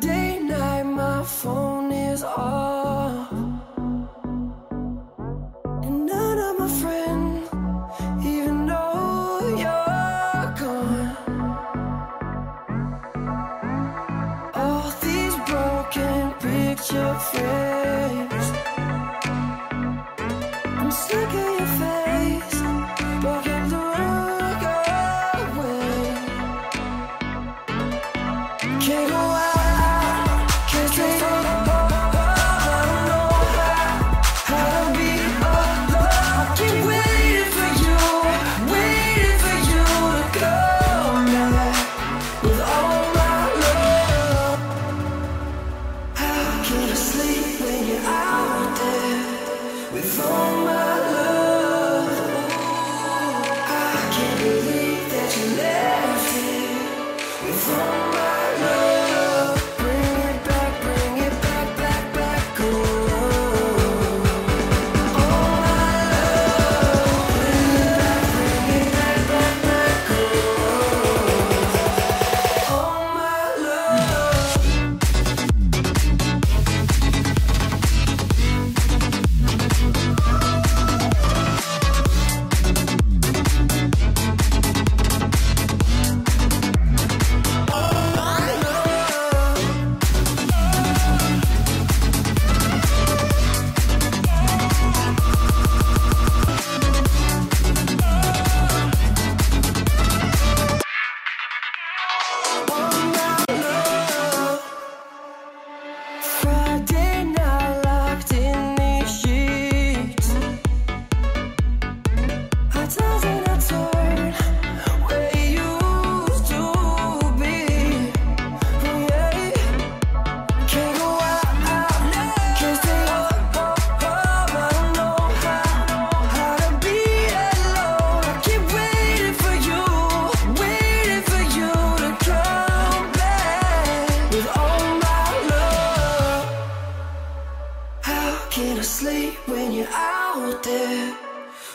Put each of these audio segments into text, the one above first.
Day, night, my phone is off. i can't believe that you From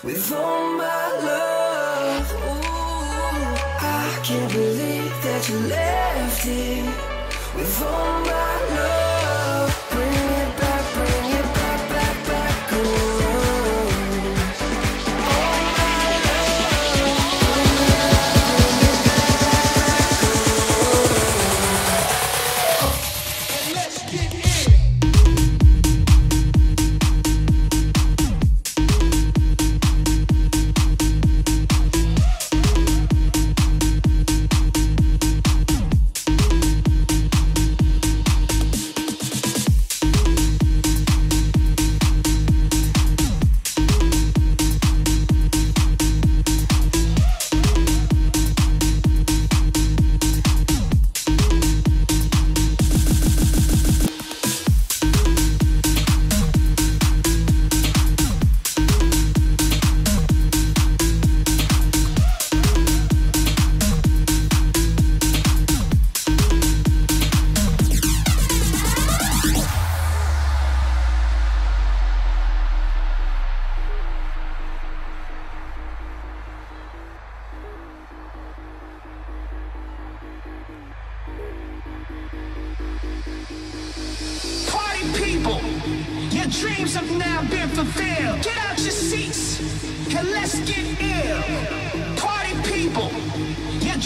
with all my love. I can't believe that you left it with all my love.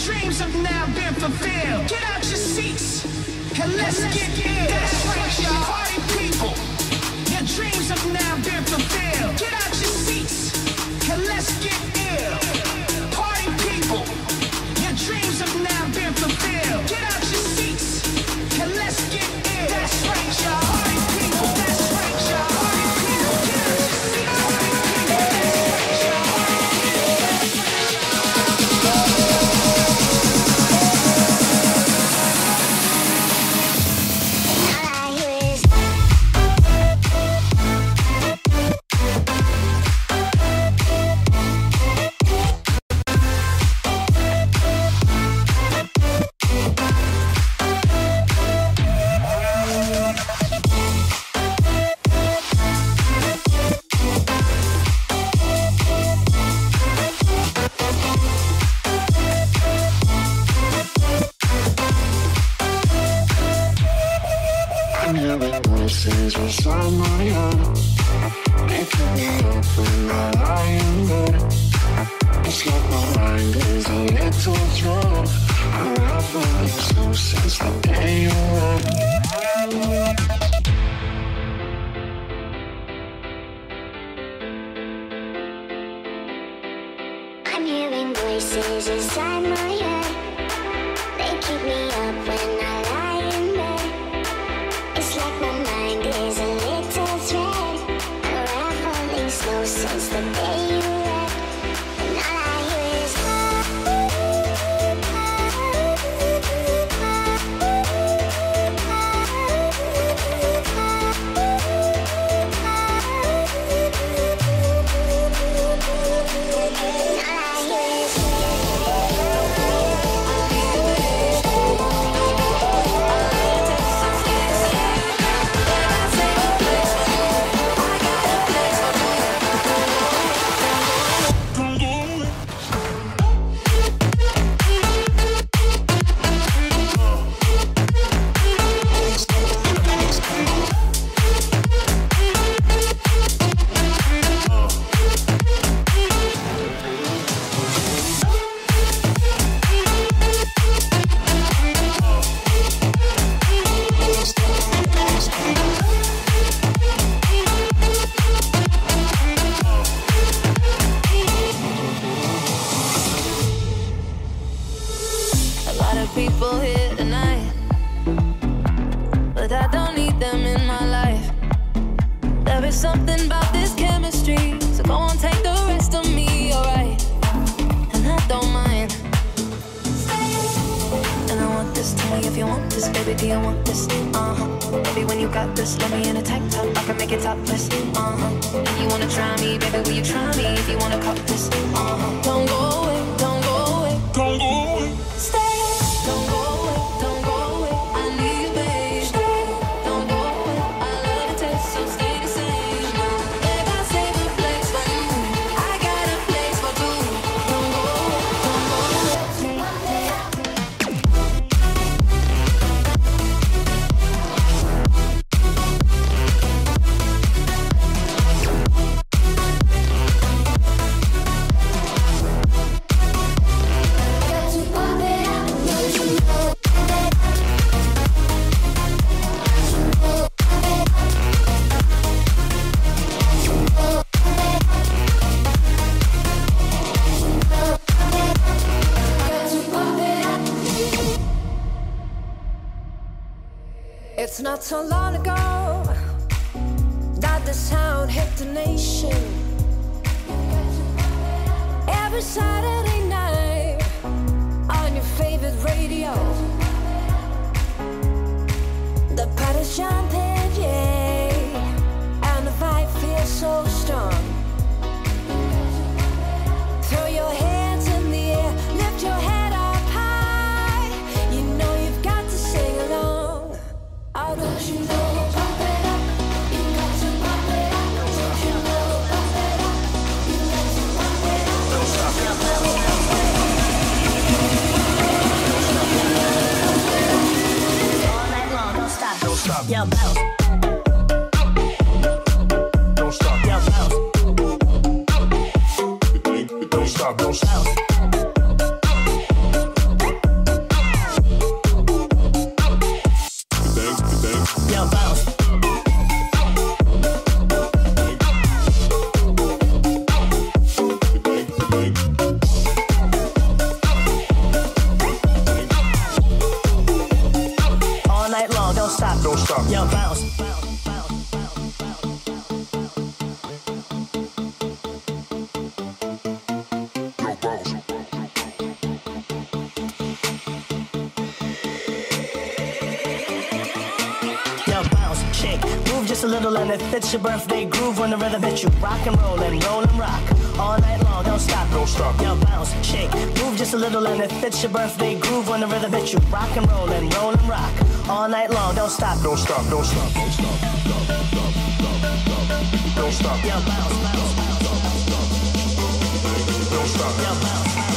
dreams have now been fulfilled. Get out your seats and let's, let's get, get it. That's right, y'all. get topless, uh-huh. If you wanna try me, baby, will you try me? If you wanna cop this, uh-huh. It's not so long ago that the sound hit the nation. Every Saturday night on your favorite radio, the party's jumping, yeah. your bounce. shake. Move just a little and it fits your birthday groove when the rhythm hits you. Rock and roll and roll and rock. All night long, don't stop. Don't stop. Yo, bounce, shake. Move just a little and it fits your birthday groove when the rhythm hits you. Rock and roll and roll and rock. All night long, don't stop. Don't stop, don't stop, don't stop. Don't stop, don't stop. Don't stop. Bounce, bounce, bounce. Don't stop. Yo, bounce.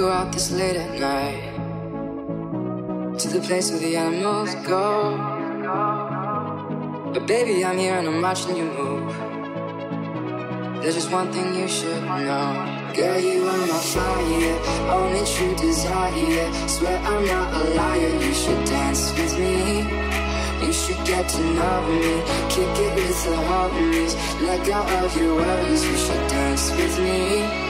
go out this late at night to the place where the animals go. But baby, I'm here and I'm watching you move. There's just one thing you should know. Girl, you are my fire, only true desire. Swear I'm not a liar, you should dance with me. You should get to know me. Kick it with the homies. Let go of your worries. You should dance with me.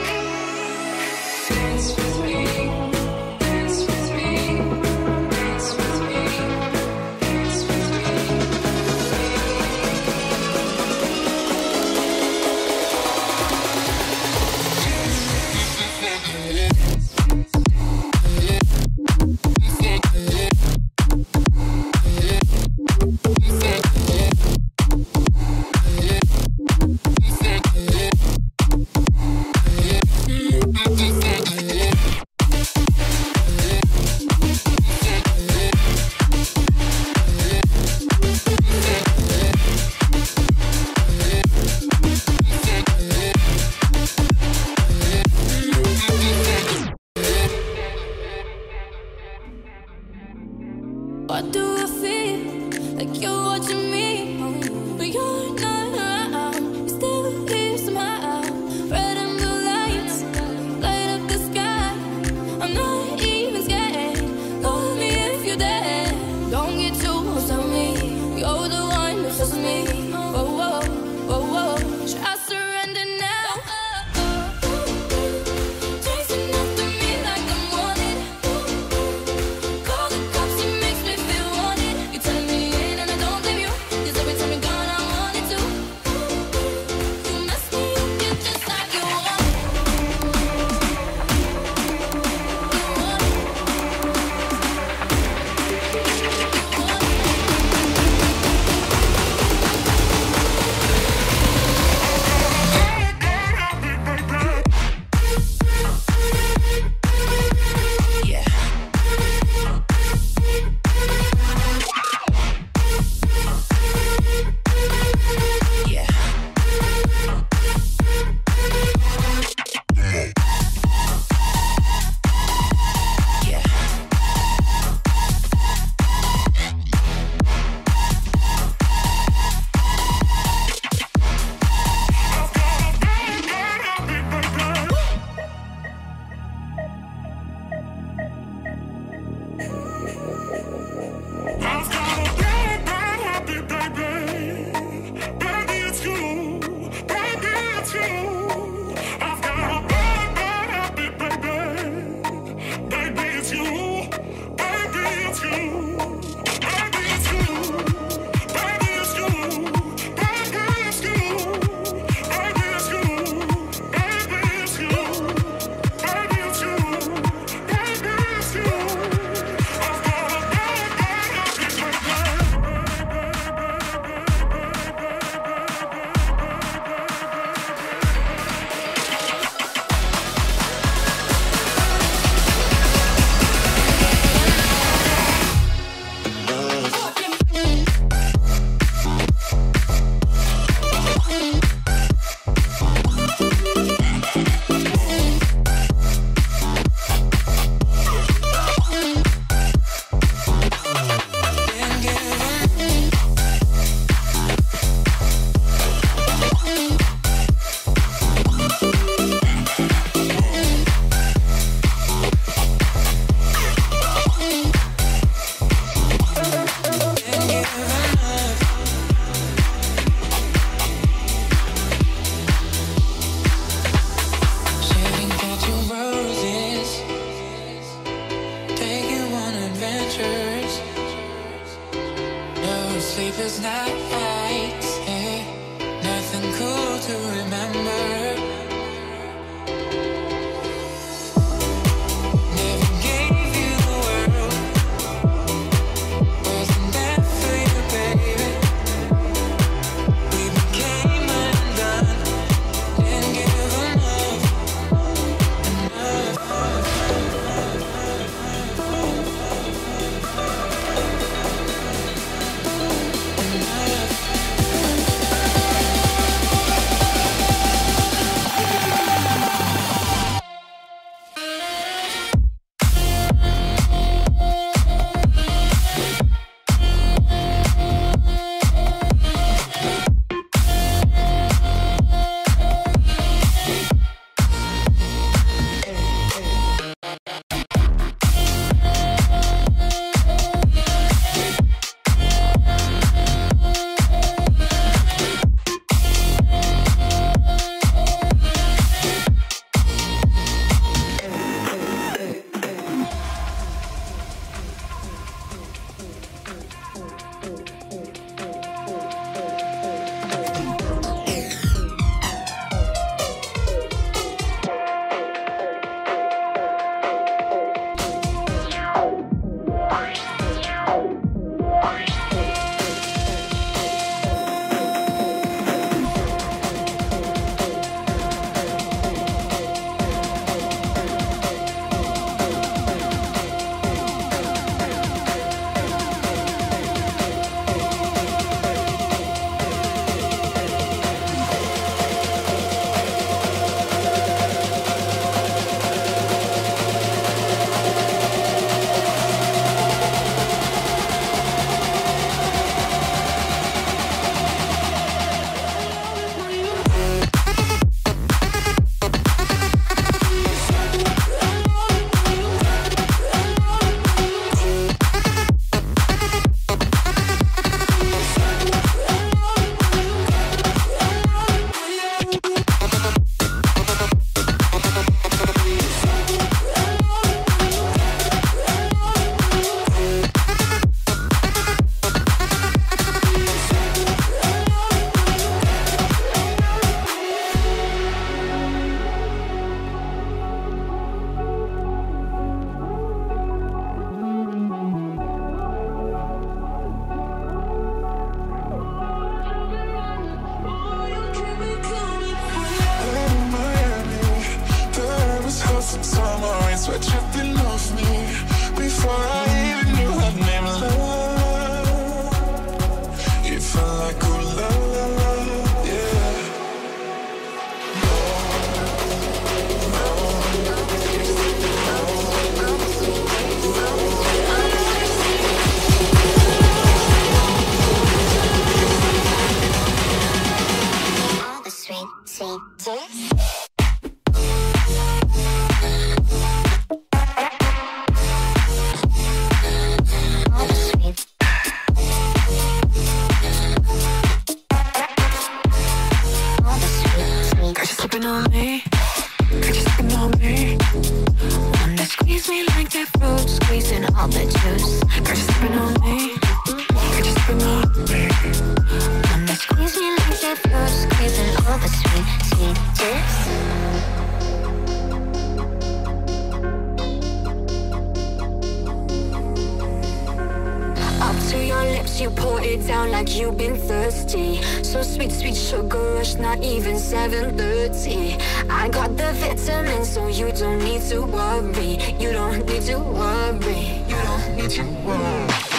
You've been thirsty. So sweet, sweet sugar rush, not even 7:30. I got the vitamins, so you don't need to worry. You don't need to worry. You don't need to worry.